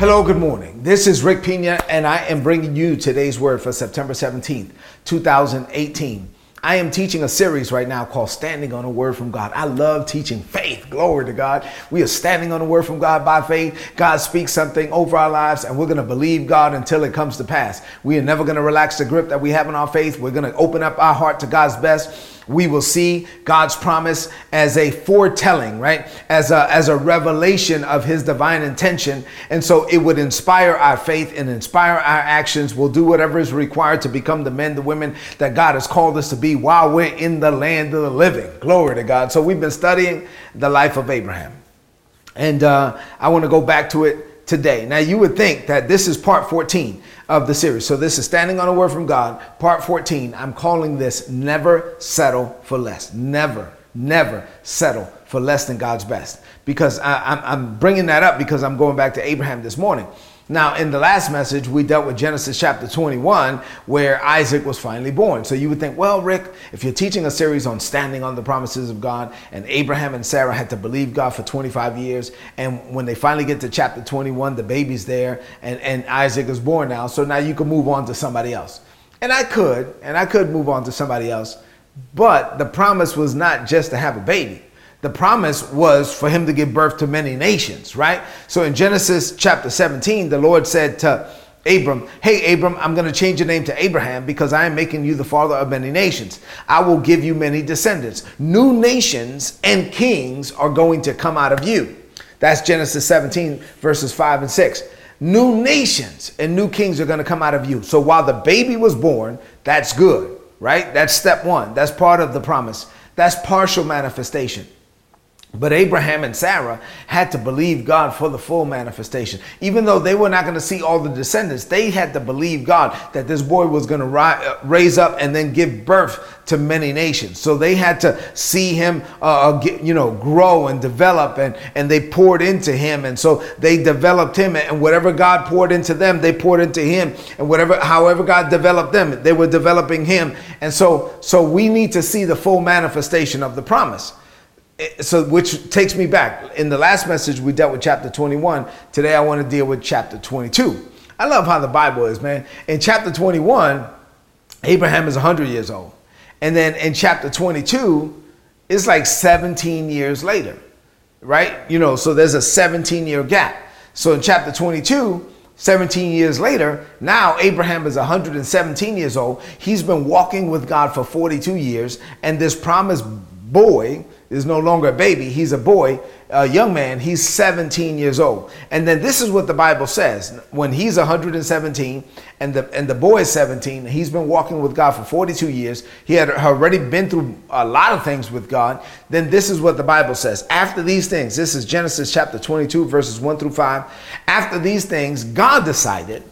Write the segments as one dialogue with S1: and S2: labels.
S1: Hello, good morning. This is Rick Pina, and I am bringing you today's word for September 17th, 2018. I am teaching a series right now called Standing on a Word from God. I love teaching faith. Glory to God. We are standing on a word from God by faith. God speaks something over our lives, and we're going to believe God until it comes to pass. We are never going to relax the grip that we have in our faith. We're going to open up our heart to God's best we will see God's promise as a foretelling, right? As a, as a revelation of his divine intention. And so it would inspire our faith and inspire our actions. We'll do whatever is required to become the men, the women that God has called us to be while we're in the land of the living. Glory to God. So we've been studying the life of Abraham. And uh, I want to go back to it today. Now, you would think that this is part 14 of the series. So this is Standing on a Word from God, part 14. I'm calling this Never Settle for Less. Never, never settle for less than God's best. Because I, am bringing that up because I'm going back to Abraham this morning. Now, in the last message, we dealt with Genesis chapter 21, where Isaac was finally born. So you would think, well, Rick, if you're teaching a series on standing on the promises of God, and Abraham and Sarah had to believe God for 25 years, and when they finally get to chapter 21, the baby's there, and, and Isaac is born now. So now you can move on to somebody else. And I could, and I could move on to somebody else, but the promise was not just to have a baby the promise was for him to give birth to many nations, right? So in Genesis chapter 17, the Lord said to Abram, Hey, Abram, I'm going to change your name to Abraham because I am making you the father of many nations. I will give you many descendants. New nations and kings are going to come out of you. That's Genesis 17, verses 5 and 6. New nations and new kings are going to come out of you. So while the baby was born, that's good, right? That's step one. That's part of the promise. That's partial manifestation. But Abraham and Sarah had to believe God for the full manifestation. Even though they were not going to see all the descendants, they had to believe God that this boy was going to uh, raise up and then give birth to many nations. So they had to see him, uh, uh, get, you know, grow and develop, and and they poured into him, and so they developed him, and whatever God poured into them, they poured into him, and whatever, however God developed them, they were developing him, and so so we need to see the full manifestation of the promise so which takes me back. In the last message we dealt with chapter 21 today i want to deal with chapter 22 i love how the bible is man. In chapter 21 abraham is 100 years old. And then in chapter 22 it's like 17 years later right? You know so there's a 17 year gap. So in chapter 22 17 years later, now Abraham is 117 years old. He's been walking with God for 42 years, and this promised boy is no longer a baby, he's a boy, a young man, he's 17 years old. And then this is what the Bible says. When he's 117 and the and the boy is 17, he's been walking with God for 42 years. He had already been through a lot of things with God. Then this is what the Bible says. After these things, this is Genesis chapter 22 verses 1 through 5. After these things, God decided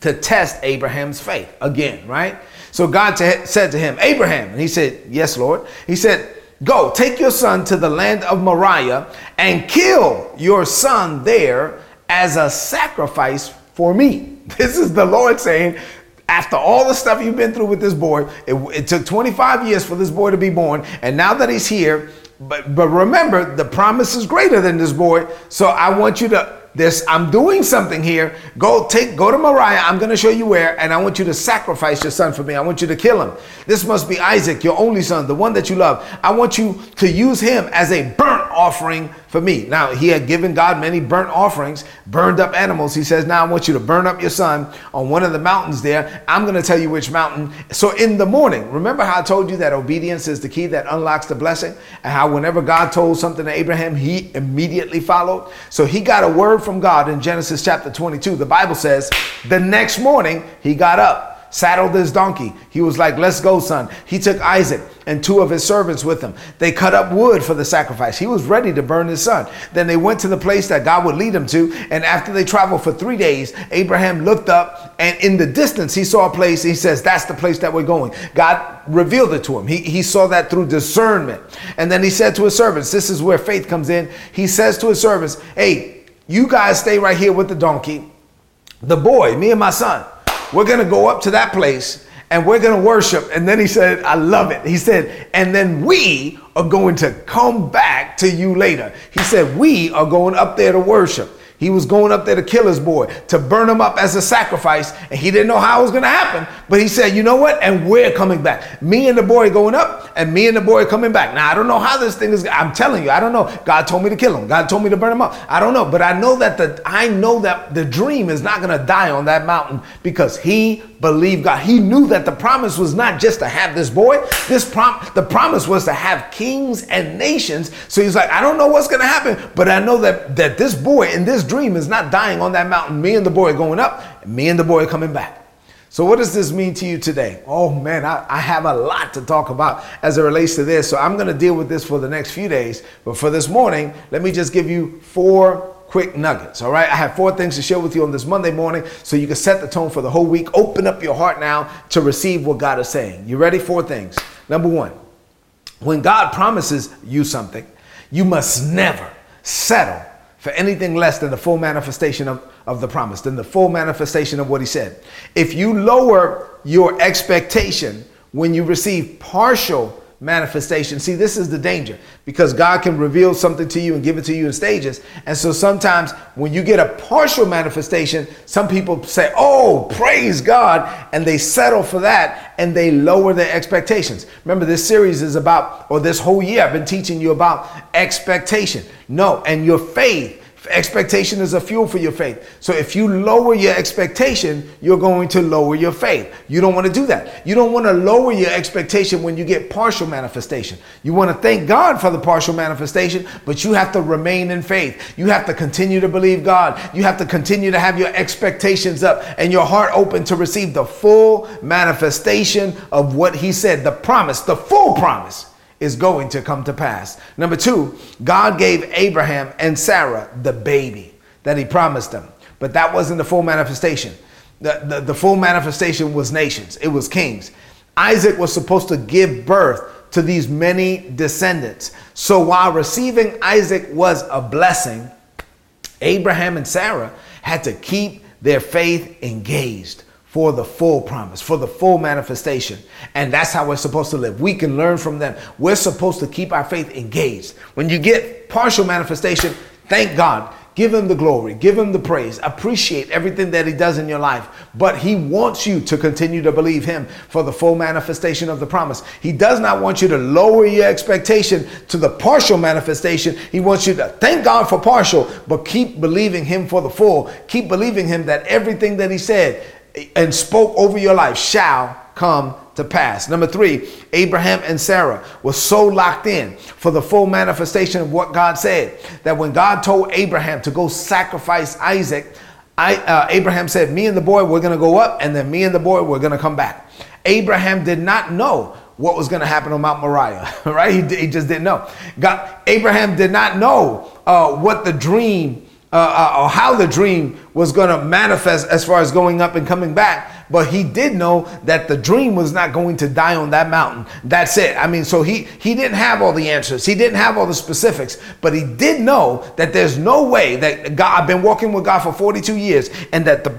S1: to test Abraham's faith again, right? So God t- said to him, Abraham, and he said, Yes, Lord. He said, Go, take your son to the land of Moriah and kill your son there as a sacrifice for me. This is the Lord saying, after all the stuff you've been through with this boy, it, it, took 25 years for this boy to be born, and now that he's here, but but remember, the promise is greater than this boy. So I want you to this I'm doing something here. Go take go to Moriah. I'm going to show you where and I want you to sacrifice your son for me. I want you to kill him. This must be Isaac, your only son, the one that you love. I want you to use him as a burnt offering for me. Now, he had given God many burnt offerings, burned up animals. He says, Now I want you to burn up your son on one of the mountains there. I'm going to tell you which mountain. So in the morning, remember how I told you that obedience is the key that unlocks the blessing? And how whenever God told something to Abraham, he immediately followed. So he got a word from God in Genesis chapter 22. The Bible says, The next morning, he got up saddled his donkey. He was like, Let's go, son. He took Isaac and two of his servants with him. They cut up wood for the sacrifice. He was ready to burn his son. Then they went to the place that God would lead them to. And after they traveled for three days, Abraham looked up and in the distance he saw a place. He says, That's the place that we're going. God revealed it to him. He, he saw that through discernment. And then he said to his servants, This is where faith comes in. He says to his servants, Hey, you guys stay right here with the donkey. The boy, me and my son, we're going to go up to that place and we're going to worship. And then he said, I love it. He said, and then we are going to come back to you later. He said, we are going up there to worship. He was going up there to kill his boy, to burn him up as a sacrifice, and he didn't know how it was going to happen. But he said, "You know what? And we're coming back. Me and the boy going up, and me and the boy coming back." Now I don't know how this thing is. I'm telling you, I don't know. God told me to kill him. God told me to burn him up. I don't know, but I know that the I know that the dream is not going to die on that mountain because he believed God. He knew that the promise was not just to have this boy. This prom the promise was to have kings and nations. So he's like, I don't know what's going to happen, but I know that that this boy in this dream is not dying on that mountain. Me and the boy going up, and me and the boy coming back. So, what does this mean to you today? Oh man, I, I, have a lot to talk about as it relates to this. So, I'm going to deal with this for the next few days. But for this morning, let me just give you four quick nuggets. All right, I have four things to share with you on this Monday morning so you can set the tone for the whole week. Open up your heart now to receive what God is saying. You ready? Four things. Number one, when God promises you something, you must never settle for anything less than the full manifestation of, of the promise, than the full manifestation of what he said. If you lower your expectation when you receive partial manifestation. See, this is the danger because God can reveal something to you and give it to you in stages. And so sometimes when you get a partial manifestation, some people say, Oh, praise God. And they settle for that and they lower their expectations. Remember, this series is about, or this whole year, I've been teaching you about expectation. No, and your faith Expectation is a fuel for your faith. So if you lower your expectation, you're going to lower your faith. You don't want to do that. You don't want to lower your expectation when you get partial manifestation. You want to thank God for the partial manifestation, but you have to remain in faith. You have to continue to believe God. You have to continue to have your expectations up and your heart open to receive the full manifestation of what He said, the promise, the full promise is going to come to pass. Number two, God gave Abraham and Sarah the baby that he promised them, but that wasn't the full manifestation. The, the, the full manifestation was nations, it was kings. Isaac was supposed to give birth to these many descendants. So while receiving Isaac was a blessing, Abraham and Sarah had to keep their faith engaged for the full promise, for the full manifestation. And that's how we're supposed to live. We can learn from them. We're supposed to keep our faith engaged. When you get partial manifestation, thank God. Give him the glory, give him the praise, appreciate everything that he does in your life. But he wants you to continue to believe him for the full manifestation of the promise. He does not want you to lower your expectation to the partial manifestation. He wants you to thank God for partial, but keep believing him for the full. Keep believing him that everything that he said and spoke over your life shall come to pass. Number three, Abraham and Sarah were so locked in for the full manifestation of what God said that when God told Abraham to go sacrifice Isaac, I, uh, Abraham said, Me and the boy, we're going to go up, and then me and the boy, we're going to come back. Abraham did not know what was going to happen on Mount Moriah, right? He, he, just didn't know. God, Abraham did not know uh, what the dream uh, uh, or how the dream was going to manifest as far as going up and coming back but he did know that the dream was not going to die on that mountain. That's it. I mean, so he he didn't have all the answers. He didn't have all the specifics, but he did know that there's no way that God. I've been walking with God for 42 years, and that the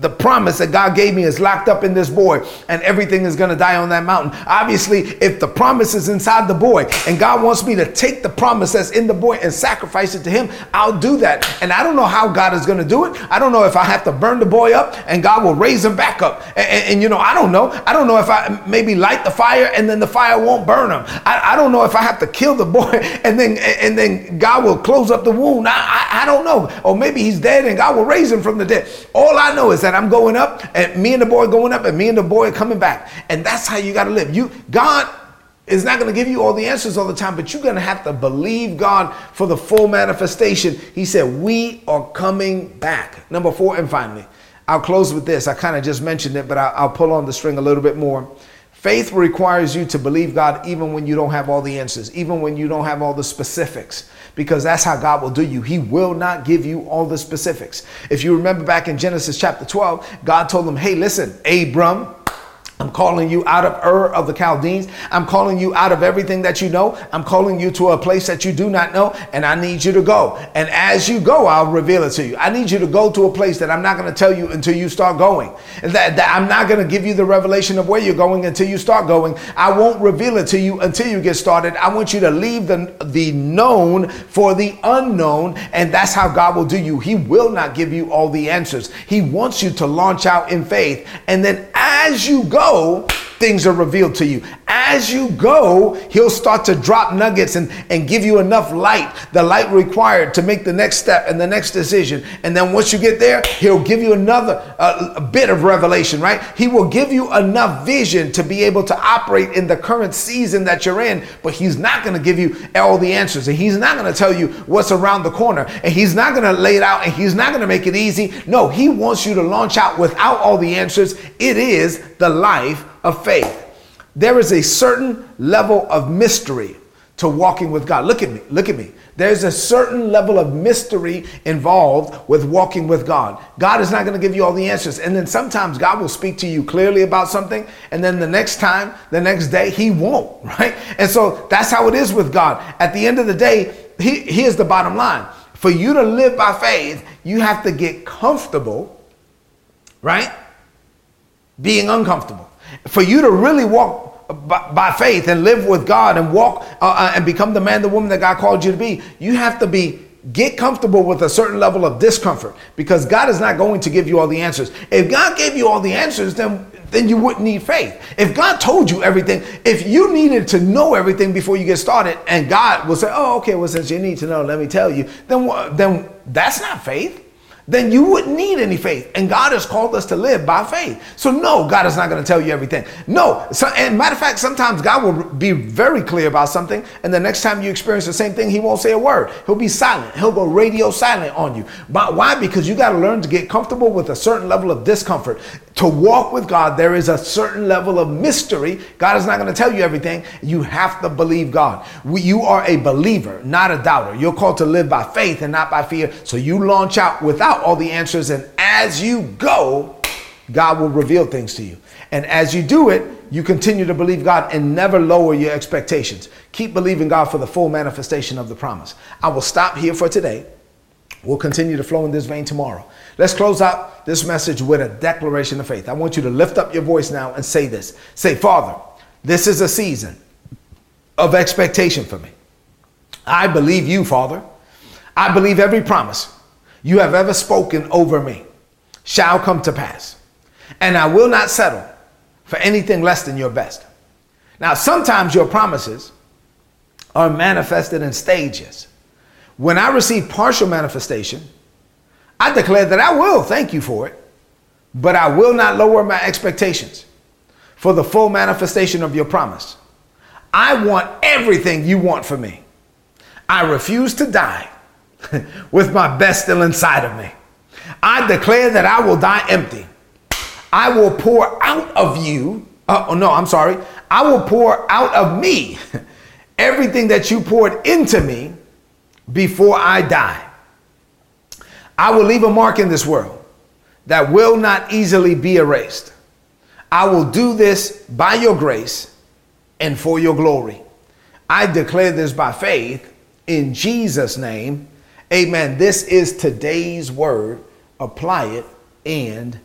S1: the promise that God gave me is locked up in this boy, and everything is going to die on that mountain. Obviously, if the promise is inside the boy, and God wants me to take the promise that's in the boy and sacrifice it to Him, I'll do that. And I don't know how God is going to do it. I don't know if I have to burn the boy up and God will raise him back up. And, and, and, you know, I don't know. I don't know if I maybe light the fire and then the fire won't burn him. I, I don't know if I have to kill the boy and then and then God will close up the wound. I, I don't know. Or maybe he's dead and God will raise him from the dead. All I know is that I'm going up and me and the boy going up and me and the boy coming back. And that's how you got to live. You God is not going to give you all the answers all the time, but you're going to have to believe God for the full manifestation. He said, We are coming back. Number four, and finally, I'll close with this. I kind of just mentioned it, but I'll, pull on the string a little bit more. Faith requires you to believe God even when you don't have all the answers, even when you don't have all the specifics, because that's how God will do you. He will not give you all the specifics. If you remember back in Genesis chapter 12, God told him, Hey, listen, Abram, I'm calling you out of Ur of the Chaldeans. I'm calling you out of everything that you know. I'm calling you to a place that you do not know, and I need you to go. And as you go, I'll reveal it to you. I need you to go to a place that I'm not going to tell you until you start going. That, that I'm not going to give you the revelation of where you're going until you start going. I won't reveal it to you until you get started. I want you to leave the, the known for the unknown, and that's how God will do you. He will not give you all the answers. He wants you to launch out in faith, and then as you go, Tchau! Things are revealed to you. As you go, he'll start to drop nuggets and, and give you enough light, the light required to make the next step and the next decision. And then once you get there, he'll give you another uh, bit of revelation, right? He will give you enough vision to be able to operate in the current season that you're in, but he's not going to give you all the answers. And he's not going to tell you what's around the corner. And he's not going to lay it out and he's not going to make it easy. No, he wants you to launch out without all the answers. It is the life of faith. There is a certain level of mystery to walking with God. Look at me, look at me. There's a certain level of mystery involved with walking with God. God is not going to give you all the answers. And then sometimes God will speak to you clearly about something, and then the next time, the next day, He won't, right? And so that's how it is with God. At the end of the day, he, here's the bottom line for you to live by faith, you have to get comfortable, right? Being uncomfortable. For you to really walk by, by faith and live with God and walk uh, uh, and become the man, the woman that God called you to be, you have to be get comfortable with a certain level of discomfort because God is not going to give you all the answers. If God gave you all the answers, then then you wouldn't need faith. If God told you everything, if you needed to know everything before you get started, and God will say, "Oh, okay, well since you need to know, let me tell you," then then that's not faith then you wouldn't need any faith. And God has called us to live by faith. So no, God is not going to tell you everything. No. So, and matter of fact, sometimes God will be very clear about something, and the next time you experience the same thing, He won't say a word. He'll be silent. He'll go radio silent on you. But why? Because you got to learn to get comfortable with a certain level of discomfort. To walk with God, there is a certain level of mystery. God is not going to tell you everything. You have to believe God. You are a believer, not a doubter. You're called to live by faith and not by fear. So you launch out without all the answers. And as you go, God will reveal things to you. And as you do it, you continue to believe God and never lower your expectations. Keep believing God for the full manifestation of the promise. I will stop here for today. We'll continue to flow in this vein tomorrow. Let's close out this message with a declaration of faith. I want you to lift up your voice now and say this. Say, Father, this is a season of expectation for me. I believe you, Father. I believe every promise you have ever spoken over me shall come to pass. And I will not settle for anything less than your best. Now, sometimes your promises are manifested in stages. When I receive partial manifestation, I declare that I will thank you for it, but I will not lower my expectations for the full manifestation of your promise. I want everything you want for me. I refuse to die with my best still inside of me. I declare that I will die empty. I will pour out of you. Uh, oh, no, I'm sorry. I will pour out of me everything that you poured into me before I die. I will leave a mark in this world that will not easily be erased. I will do this by your grace and for your glory. I declare this by faith in Jesus' name. Amen. This is today's word. Apply it and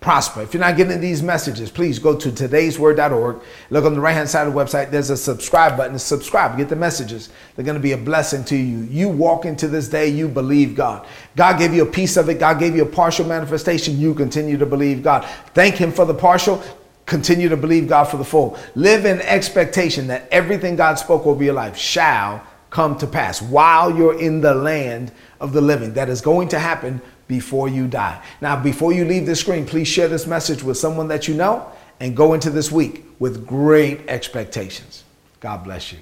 S1: prosper. If you're not getting these messages, please go to today'sword.org. Look on the right hand side of the website. There's a subscribe button. Subscribe. Get the messages. They're going to be a blessing to you. You walk into this day, you believe God. God gave you a piece of it. God gave you a partial manifestation. You continue to believe God. Thank Him for the partial. Continue to believe God for the full. Live in expectation that everything God spoke over your life shall come to pass while you're in the land of the living. That is going to happen before you die. Now, before you leave the screen, please share this message with someone that you know and go into this week with great expectations. God bless you.